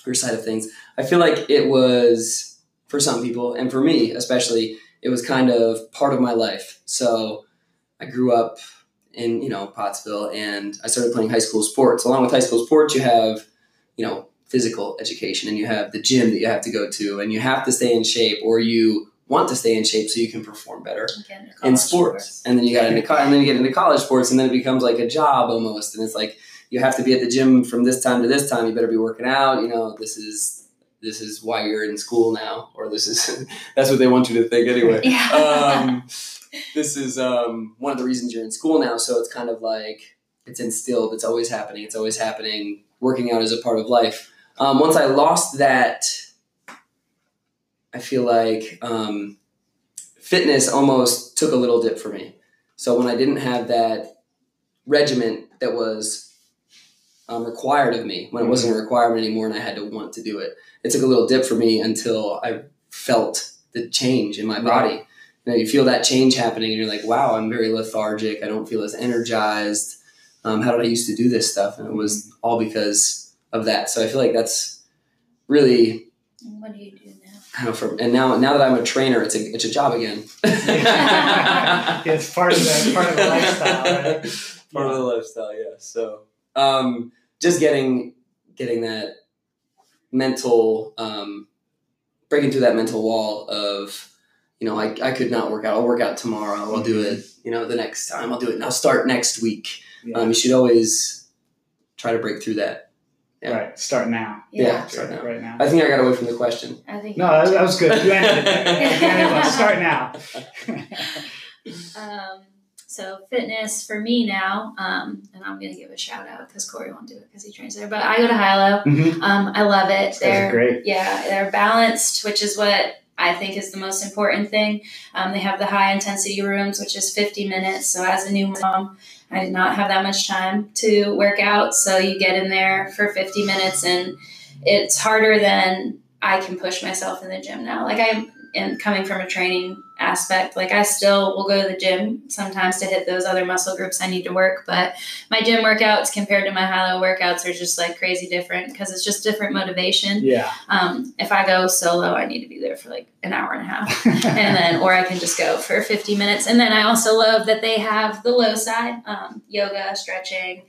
or side of things, I feel like it was for some people and for me especially, it was kind of part of my life. So I grew up in you know Pottsville and I started playing high school sports. Along with high school sports, you have you know physical education and you have the gym that you have to go to and you have to stay in shape or you want to stay in shape so you can perform better in college sports. And then you got into co- and then you get into college sports, and then it becomes like a job almost. And it's like you have to be at the gym from this time to this time. You better be working out. You know, this is this is why you're in school now, or this is [LAUGHS] that's what they want you to think anyway. [LAUGHS] Yeah. um, this is um, one of the reasons you're in school now. So it's kind of like it's instilled. It's always happening. It's always happening. Working out is a part of life. Um, once I lost that, I feel like um, fitness almost took a little dip for me. So when I didn't have that regiment that was um, required of me, when it wasn't a requirement anymore, and I had to want to do it, it took a little dip for me until I felt the change in my body. You know, you feel that change happening, and you're like, "Wow, I'm very lethargic. I don't feel as energized. Um, how did I used to do this stuff?" And it was all because of that. So I feel like that's really And what do you do now? Know, for, and now now that I'm a trainer, it's a it's a job again. [LAUGHS] Yeah, it's part of the part of the lifestyle, right? [LAUGHS] Part of the lifestyle, yeah. So um, just getting getting that mental um, breaking through that mental wall of you know I, I could not work out. I'll work out tomorrow. I'll do it. You know the next time I'll do it. And I'll start next week. Yeah. Um, you should always try to break through that. Yeah. Right. Start now. Yeah. Start now. right now. I think I got away from the question. I think No, that, that was good. You ended it there. You ended it. Start now. [LAUGHS] Um, so fitness for me now, um, and I'm gonna give a shout out because Corey won't do it because he trains there. But I go to HYLO. Mhm. Um, I love it. These They're great. yeah, they're balanced, which is what I think is the most important thing. Um, they have the high intensity rooms, which is 50 minutes. So as a new mom, I did not have that much time to work out. So you get in there for 50 minutes, and it's harder than I can push myself in the gym now. Like I am coming from a training aspect, like I still will go to the gym sometimes to hit those other muscle groups I need to work, but my gym workouts compared to my HYLO workouts are just like crazy different because it's just different motivation. Yeah. Um, if I go solo, I need to be there for like an hour and a half, [LAUGHS] and then or I can just go for 50 minutes. And then I also love that they have the low side, um, yoga, stretching,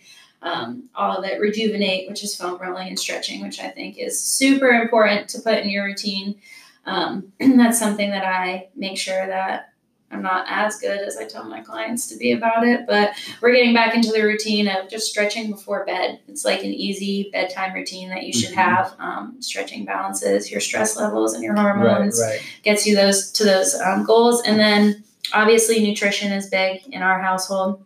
um, all of it, rejuvenate, which is foam rolling and stretching, which I think is super important to put in your routine. Um, [CLEARS THROAT] that's something that I make sure that I'm not as good as I tell my clients to be about it, but we're getting back into the routine of just stretching before bed. It's like an easy bedtime routine that you should Mhm. have. Um, stretching balances your stress levels and your right. hormones, Right. gets you those to those um, goals. And then obviously nutrition is big in our household.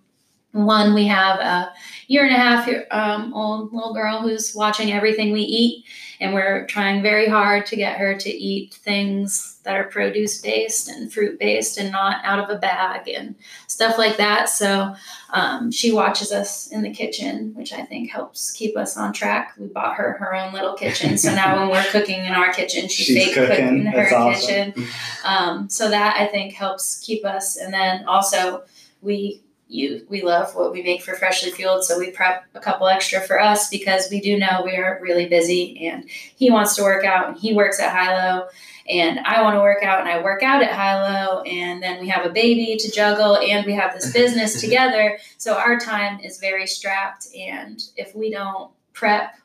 One, we have a year and a half um, old little girl who's watching everything we eat, and we're trying very hard to get her to eat things that are produce based and fruit based and not out of a bag and stuff like that. So um, she watches us in the kitchen, which I think helps keep us on track. We bought her her own little kitchen, so now when we're cooking in our kitchen, she's, cooking. cooking in her awesome. kitchen. Um, so that I think helps keep us. And then also we you we love what we make for freshly fueled, so we prep a couple extra for us because we do know we are really busy and he wants to work out and he works at HYLO and I want to work out and I work out at HYLO and then we have a baby to juggle and we have this business [LAUGHS] together. So our time is very strapped and if we don't prep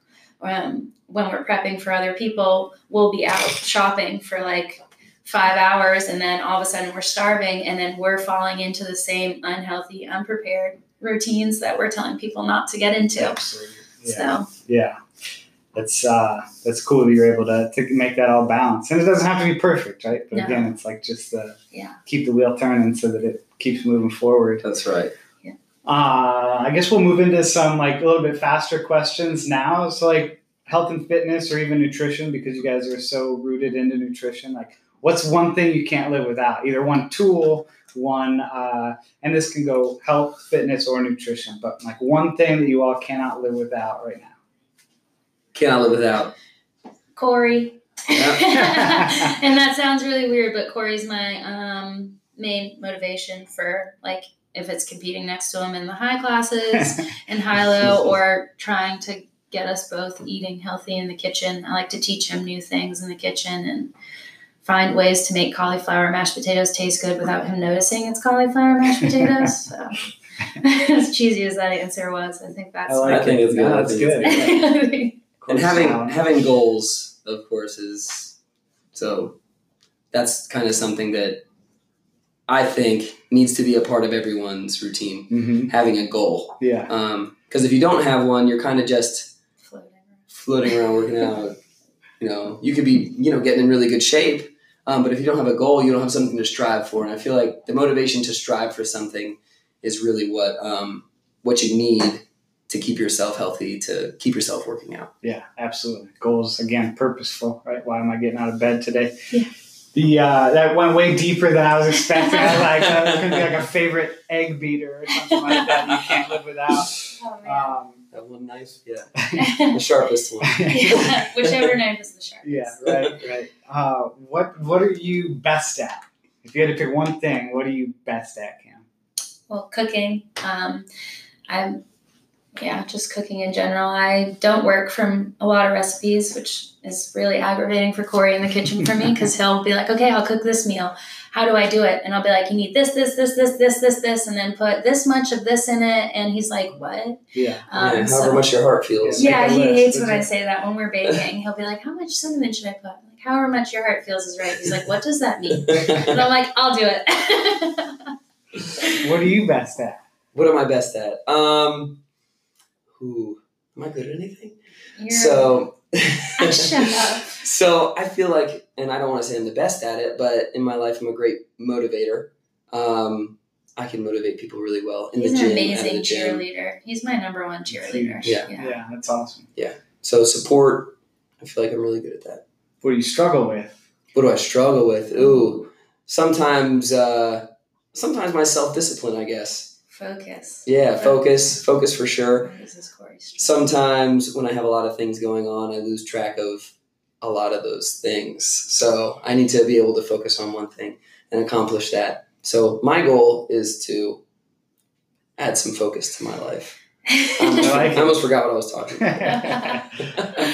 um, when we're prepping for other people, we'll be out shopping for like five hours and then all of a sudden we're starving and then we're falling into the same unhealthy, unprepared routines that we're telling people not to get into. Absolutely. Yeah. So Yeah. That's uh that's cool that you're able to, to make that all balanced. And it doesn't have to be perfect, right? But No. again, it's like just uh Yeah. keep the wheel turning so that it keeps moving forward. That's right. Uh I guess we'll move into some like a little bit faster questions now. So like health and fitness or even nutrition because you guys are so rooted into nutrition. Like what's one thing you can't live without? Either one tool, one uh and this can go health, fitness, or nutrition, but like one thing that you all cannot live without right now. Cannot live without. Corey. Yeah. [LAUGHS] [LAUGHS] and that sounds really weird, but Corey's my um, main motivation for like if it's competing next to him in the high classes in HYLO or trying to get us both eating healthy in the kitchen. I like to teach him new things in the kitchen and find ways to make cauliflower mashed potatoes taste good without him noticing it's cauliflower mashed potatoes. So [LAUGHS] as cheesy as that answer was, I think that's I like I think it's good. No, that's it's good. good. [LAUGHS] and having having goals, of course, is so. that's kind of something that I think needs to be a part of everyone's routine. Mm-hmm. Having a goal, Yeah. because if you don't have one, you're kind of just Floating around. floating around working out. You know, you could be you know getting in really good shape, um, but if you don't have a goal, you don't have something to strive for. And I feel like the motivation to strive for something is really what um, what you need to keep yourself healthy, to keep yourself working out. Yeah, absolutely. Goals again, purposeful, right? Why am I getting out of bed today? Yeah. The uh, that went way deeper than I was expecting. I was like that was gonna be like a favorite egg beater or something like that. You can't live without. Oh, man. Um, That one knife, yeah, [LAUGHS] the sharpest one. yeah, [LAUGHS] whichever knife is the sharpest. yeah, right, right. Uh, what what are you best at? If you had to pick one thing, what are you best at, Cam? Well, cooking. Um, I'm, yeah, just cooking in general. I don't work from a lot of recipes, which is really aggravating for Corey in the kitchen for me [LAUGHS] because he'll be like, okay, I'll cook this meal. How do I do it? And I'll be like, you need this, this, this, this, this, this, this, and then put this much of this in it. And he's like, what? Yeah. Um, yeah, so- however much your heart feels. Yeah. yeah, Make a he list, hates would when I say that when we're baking. He'll be like, how much cinnamon should I put? I'm like, however much your heart feels is right. He's like, what does that mean? And I'm like, I'll do it. [LAUGHS] What are you best at? what am I best at? Um, who am I good at anything? You're- So, [LAUGHS] shut up. [LAUGHS] so I feel like, and I don't want to say I'm the best at it, but in my life, I'm a great motivator. Um, I can motivate people really well in He's the an gym. amazing at the gym. cheerleader. He's my number one cheerleader. Yeah. Yeah, that's awesome. Yeah. So support. I feel like I'm really good at that. What do you struggle with? What do I struggle with? Ooh, sometimes, uh, sometimes my self discipline. I guess. Focus. Yeah, focus, focus for sure. Focus is Corey's strength. sometimes when I have a lot of things going on, I lose track of a lot of those things. So I need to be able to focus on one thing and accomplish that. So my goal is to add some focus to my life. I [LAUGHS] almost, I like I almost forgot what I was talking about. [LAUGHS]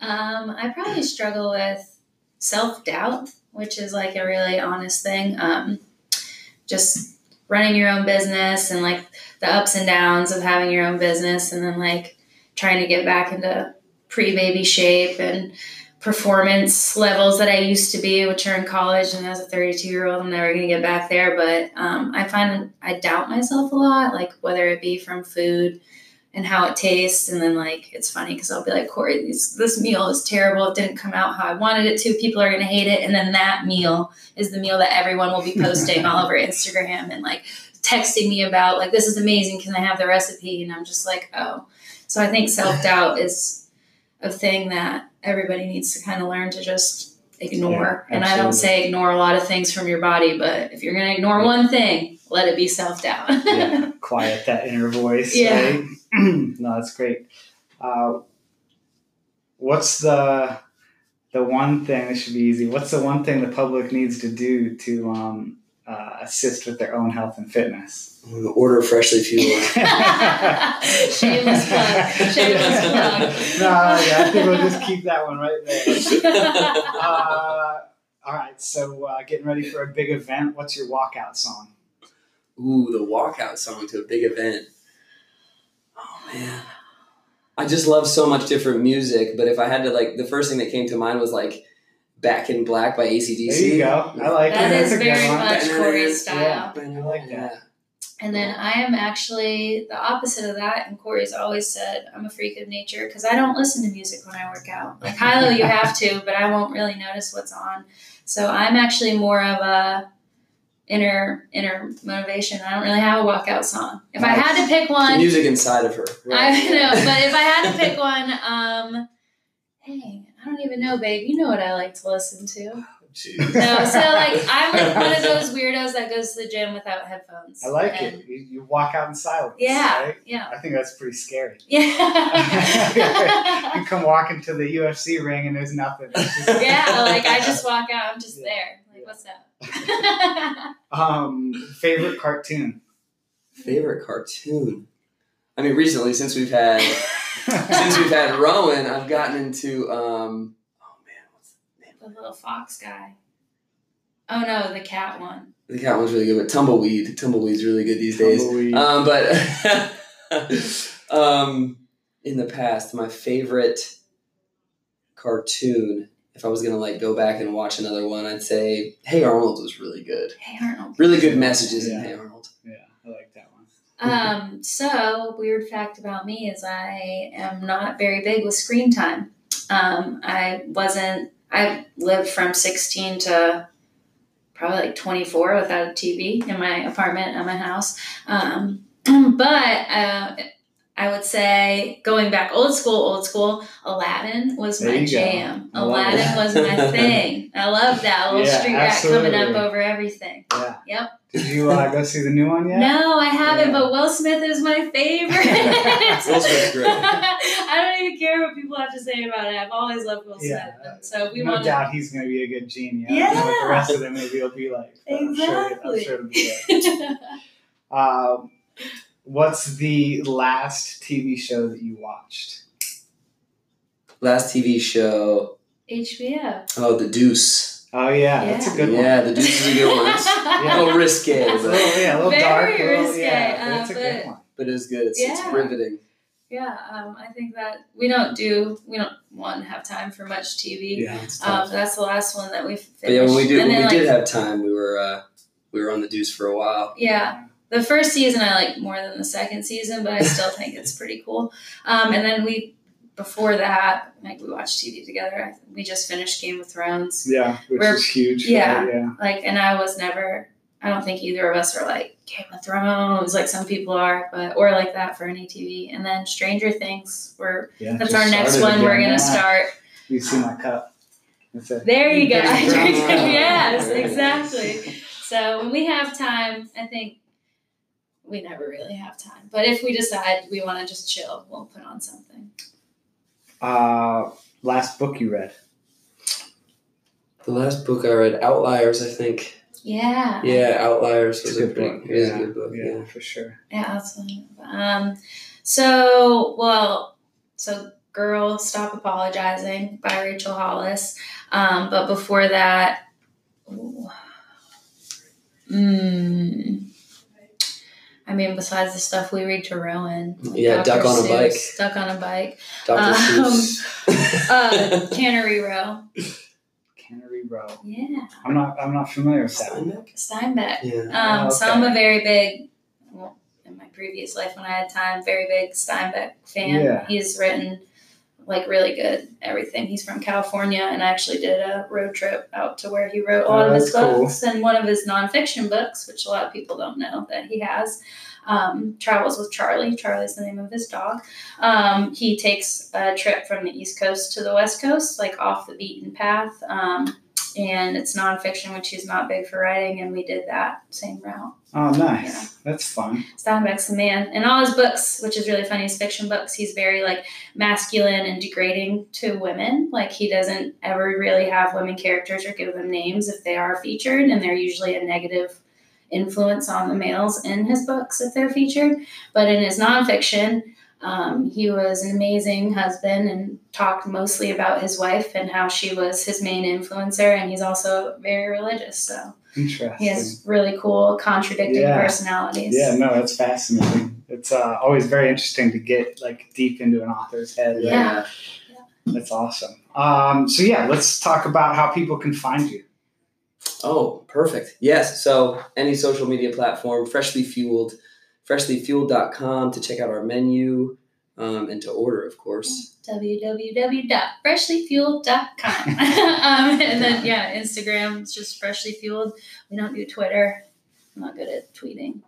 um, I probably struggle with self doubt, which is like a really honest thing. Um, just running your own business and like the ups and downs of having your own business, and then like trying to get back into pre baby shape and performance levels that I used to be, which are in college. And as a 32 year old, I'm never going to get back there. But um, I find I doubt myself a lot, like whether it be from food and how it tastes. And then, like, it's funny because I'll be like, Corey, this, this meal is terrible. It didn't come out how I wanted it to. People are going to hate it. And then that meal is the meal that everyone will be [LAUGHS] posting all over Instagram and like texting me about, like, this is amazing. Can I have the recipe? And I'm just like, oh. So I think self doubt is a thing that everybody needs to kind of learn to just ignore. Yeah, and I don't say ignore a lot of things from your body, but if you're going to ignore one thing, let it be self doubt. yeah, [LAUGHS] quiet that inner voice. Yeah. Right? [CLEARS THROAT] no, that's great. Uh, what's the the one thing? This should be easy. What's the one thing the public needs to do to um, uh, assist with their own health and fitness? Order freshly fueled. [LAUGHS] Shameless plug. Shameless plug. no, yeah, I think we'll just keep that one right there. [LAUGHS] Uh, all right, so uh, getting ready for a big event. What's your walkout song? Ooh, the walkout song to a big event. Man. I just love so much different music, but if I had to like the first thing that came to mind was like Back in Black by ACDC. There you go. I like That That's very much Corey's style. Yeah. I like that. And then I am actually the opposite of that. And Corey's always said I'm a freak of nature because I don't listen to music when I work out. Like HYLO, you [LAUGHS] have to, but I won't really notice what's on. So I'm actually more of a inner inner motivation. I don't really have a walkout song. If I had to pick The one, music inside of her. I know, but if I had to [LAUGHS] pick one, um, dang, I don't even know, babe. You know what I like to listen to. Jeez. No, so like I'm like one of [LAUGHS] those weirdos that goes to the gym without headphones. I like And- it. You, you walk out in silence. Yeah, right? yeah, I think that's pretty scary. yeah. [LAUGHS] You come walking to the UFC ring and there's nothing. Just- yeah, like I just walk out. I'm just there. Like, what's up? Um, favorite cartoon. Favorite cartoon. I mean, recently since we've had since we've had Rowan, I've gotten into um. Oh man, what's the name? the little fox guy. Oh no, the cat one. The cat one's really good, but Tumble Leaf. Tumbleweed's really good these days. Um, but [LAUGHS] um, in the past, my favorite cartoon if I was gonna like go back and watch another one, I'd say Hey Arnold was really good. Hey Arnold. Really good messages Yeah. in Hey Arnold. Yeah, I like that one. Um, so weird fact about me is I am not very big with screen time. Um, I wasn't. I lived from 16 to probably like 24 without a TV in my apartment at my house. Um, [CLEARS THROAT] but uh, I would say going back old school, old school, Aladdin was There my you go. jam. Aladdin was my [LAUGHS] thing. I love that little Yeah, street rat coming up over everything. Yeah. Yep. Did you uh, go see the new one yet? No, I haven't, Yeah. but Will Smith is my favorite. [LAUGHS] Will Smith's great. [LAUGHS] I don't even care what people have to say about it. I've always loved Will Smith. Yeah. so we no want to. doubt he's going to be a good don't Yeah. know what the rest of the movie will be like. but I'm sure, I'm sure it'll be good. Um, what's the last TV show that you watched? Last TV show. HBO. Oh, The Deuce. Oh yeah, that's a Yeah. good one. Yeah, The Deuce is a good one. It's [LAUGHS] a little risque, It's a little, yeah, a little Very dark, a risque, yeah, but uh, it's a good one. but it's good. It's, it's riveting. Yeah, um, I think that we don't do we don't one have time for much TV. Yeah, it's Um, that's the last one that we finished. But yeah, when we did when then, we did have time, we were uh, we were on The Deuce for a while. Yeah. The first season I like more than the second season, but I still think it's pretty cool. Um, and then we, before that, like we watched TV together. We just finished Game of Thrones. yeah, which we're- is huge. yeah. yeah. Like, and I was never. I don't think either of us are like Game of Thrones, like some people are, but or like that for any TV. And then Stranger Things, we're yeah. that's our next one. We're gonna yeah. start. You see my cup. It. There you go. Of Thrones. [LAUGHS] yes, [LAUGHS] exactly. So when we have time, I think we never really have time. But if we decide we want to just chill, we'll put on something. Uh, last book you read? The last book I read, Outliers, I think. Yeah. Yeah, Outliers was a a good pretty. book. It is yeah. a good book. Yeah, Yeah. for sure. Yeah, that's one. Um, so well, so "Girl, Stop Apologizing" by Rachel Hollis. Um, but before that, ooh, mm, I mean, besides the stuff we read to Rowan, like Yeah, Duck on a Bike. Duck on a bike, Dr. Um, Seuss. [LAUGHS] uh, Cannery Row. Cannery Row. Yeah, I'm not. I'm not familiar with that. one. Steinbeck? Steinbeck. Yeah. Um, So okay. I'm a very big, well, in my previous life when I had time, very big Steinbeck fan. Yeah. He's written like really good everything. He's from California, and I actually did a road trip out to where he wrote a lot Oh, of his cool. books. And one of his nonfiction books, which a lot of people don't know that he has, um, Travels with Charlie. Charlie's the name of his dog. Um, he takes a trip from the East Coast to the West Coast, like off the beaten path. Um, and it's nonfiction, which he's not big for writing, and we did that same route. Oh, nice. Yeah. That's fun. Steinbeck's the man. In all his books, which is really funny, his fiction books, he's very like masculine and degrading to women. Like he doesn't ever really have women characters or give them names if they are featured, and they're usually a negative influence on the males in his books if they're featured. But in his nonfiction, um, he was an amazing husband and talked mostly about his wife and how she was his main influencer, and he's also very religious. So Interesting. he has really cool contradicting Yeah. personalities. Yeah, no, that's fascinating. It's uh, always very interesting to get like deep into an author's head. right? Yeah. That's awesome. Um, so yeah, let's talk about how people can find you. Oh, perfect. Yes. So any social media platform, freshly fueled, freshlyfueled.com to check out our menu um, and to order, of course. www.freshlyfueled.com. [LAUGHS] um, and then, yeah, Instagram is just freshly fueled. We don't do Twitter. I'm not good at tweeting.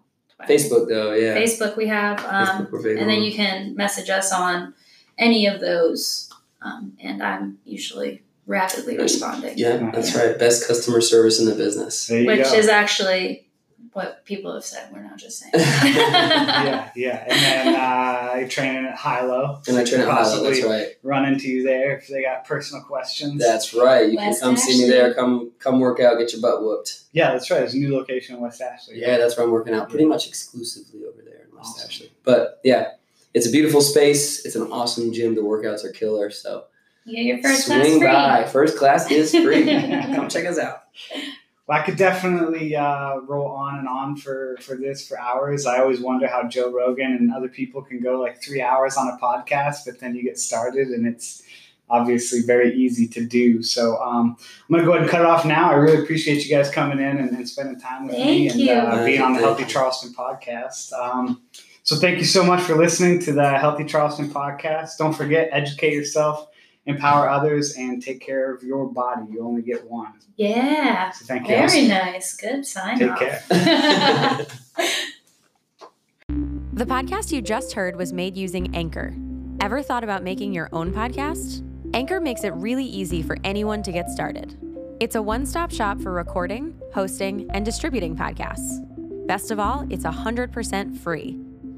Facebook, though, yeah. Facebook, we have. Um, Facebook, and then you can message us on any of those. Um, and I'm usually rapidly responding. Yeah, that's right. Best customer service in the business. There you Which go. is actually what people have said. We're not just saying. [LAUGHS] yeah, [LAUGHS] yeah. And then uh, I train at HYLO. And I train at HYLO, possibly that's right. run into you there if they got personal questions. That's right. You West can come see me there. Come come work out, get your butt whooped. yeah, that's right. There's a new location in West Ashley. Yeah, that's where I'm working out pretty much exclusively over there in West Awesome. Ashley. But yeah, it's a beautiful space. It's an awesome gym. The workouts are killer. So You get your first class swing free. by. First class is free. [LAUGHS] come check us out. Well, I could definitely uh, roll on and on for, for this for hours. I always wonder how Joe Rogan and other people can go like three hours on a podcast, but then you get started and it's obviously very easy to do. So um, I'm going to go ahead and cut it off now. I really appreciate you guys coming in and, and spending time with Thank me and uh, being on the Healthy. Charleston podcast. Um, so thank you so much for listening to the Healthy Charleston podcast. Don't forget, educate yourself, empower others, and take care of your body. You only get one. Yeah. So thank you. Very nice. Good sign Take off. care. [LAUGHS] The podcast you just heard was made using Anchor. Ever thought about making your own podcast? Anchor makes it really easy for anyone to get started. It's a one stop shop for recording, hosting, and distributing podcasts. Best of all, it's 100% free.